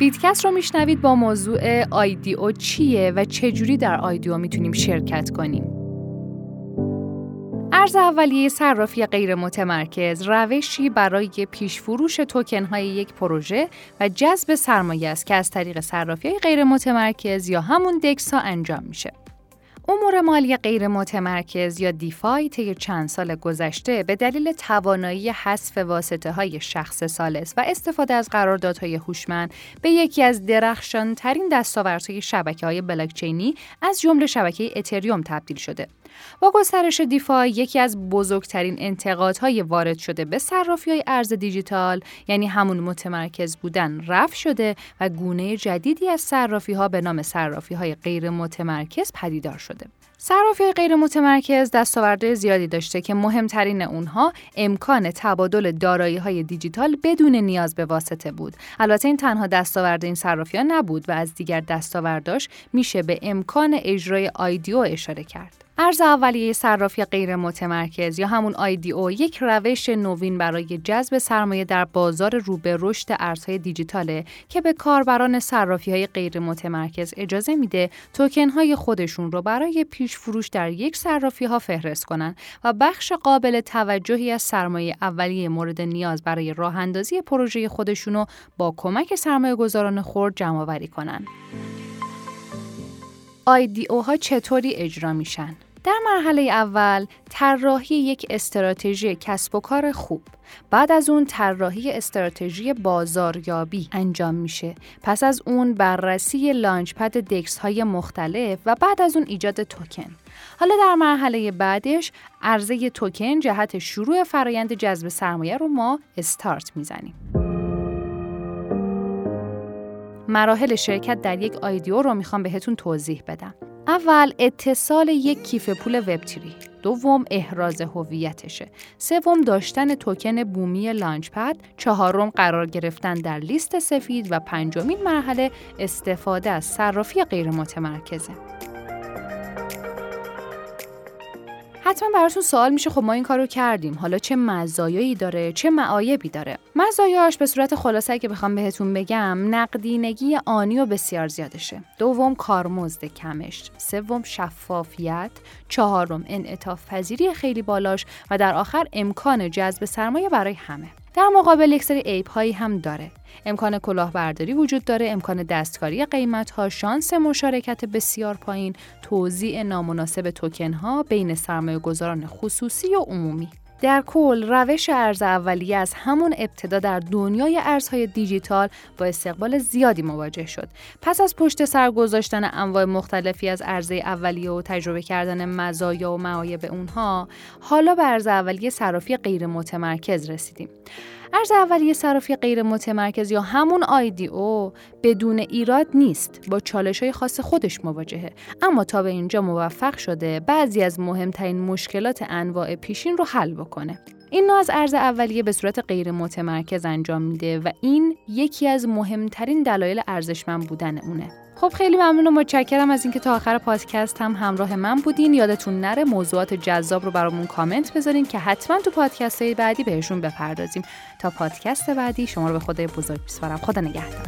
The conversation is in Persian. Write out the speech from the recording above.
بیتکست رو میشنوید با موضوع آیدیو چیه و چجوری در آیدیو می‌تونیم شرکت کنیم. ارز اولیه صرافی غیر متمرکز روشی برای پیش فروش توکن های یک پروژه و جذب سرمایه است که از طریق صرافی غیر متمرکز یا همون دکس ها انجام میشه. امور مالی غیر متمرکز یا دیفای طی چند سال گذشته به دلیل توانایی حذف واسطه های شخص سالس و استفاده از قراردادهای هوشمند به یکی از درخشانترین دستاوردهای شبکه های بلاکچینی از جمله شبکه اتریوم تبدیل شده. با گسترش دیفای یکی از بزرگترین انتقادهای وارد شده به صرافی های ارز دیجیتال یعنی همون متمرکز بودن رفع شده و گونه جدیدی از صرافی ها به نام صرافی های غیر متمرکز پدیدار شده. صرافی غیر متمرکز دستاوردهای زیادی داشته که مهمترین اونها امکان تبادل دارایی های دیجیتال بدون نیاز به واسطه بود. البته این تنها دستاورد این صرافی نبود و از دیگر دستاورداش میشه به امکان اجرای آیدیو اشاره کرد. ارز اولیه صرافی غیر متمرکز یا همون او یک روش نوین برای جذب سرمایه در بازار رو به رشد ارزهای دیجیتاله که به کاربران صرافی های غیر متمرکز اجازه میده توکن های خودشون رو برای پیش فروش در یک صرافی ها فهرست کنن و بخش قابل توجهی از سرمایه اولیه مورد نیاز برای راه اندازی پروژه خودشون رو با کمک سرمایه گذاران خورد جمع آوری کنن. IDO ها چطوری اجرا میشن؟ در مرحله اول طراحی یک استراتژی کسب و کار خوب. بعد از اون طراحی استراتژی بازاریابی انجام میشه. پس از اون بررسی لانچ پد دکس های مختلف و بعد از اون ایجاد توکن. حالا در مرحله بعدش عرضه توکن جهت شروع فرایند جذب سرمایه رو ما استارت می‌زنیم. مراحل شرکت در یک آیدیو رو می‌خوام بهتون توضیح بدم. اول اتصال یک کیف پول وبتری. دوم احراز هویتشه. سوم داشتن توکن بومی لانچ پد چهارم قرار گرفتن در لیست سفید. و پنجمین مرحله استفاده از صرافی غیر متمرکزه حتما براتون سوال میشه خب ما این کارو کردیم. حالا چه مزایایی داره؟ چه معایبی داره؟ مزایاش به صورت خلاصه که بخوام بهتون بگم نقدینگی آنی و بسیار زیادشه. دوم کارمزد کمش. سوم شفافیت. چهارم انعطاف پذیری خیلی بالاش. و در آخر امکان جذب سرمایه برای همه. در مقابل یک سری عیب هایی هم داره. امکان کلاهبرداری وجود داره امکان دستکاری قیمت ها شانس مشارکت بسیار پایین توزیع نامناسب توکن ها بین سرمایه گذاران خصوصی و عمومی. در کل روش ارز اولیه از همون ابتدا در دنیای ارزهای دیجیتال با استقبال زیادی مواجه شد. پس از پشت سر گذاشتن انواع مختلفی از ارز اولیه و تجربه کردن مزایا و معایب اونها، حالا به ارز اولیه صرافی غیر متمرکز رسیدیم. ارز اولیه صرافی غیر متمرکز یا همون او بدون ایراد نیست. با چالش های خاص خودش مواجهه. اما تا به اینجا موفق شده بعضی از مهمترین مشکلات انواع پیشین رو حل بکنه. این نوع از ارز اولیه به صورت غیر متمرکز انجام میده و این یکی از مهمترین دلایل ارزشمند بودن اونه. خب خیلی ممنون و متشکرم از اینکه تا آخر پادکست هم همراه من بودین. یادتون نره موضوعات جذاب رو برامون کامنت بذارین که حتما تو پادکست های بعدی بهشون بپردازیم. تا پادکست بعدی شما رو به خدای بزرگ بسپارم خدا نگهدار.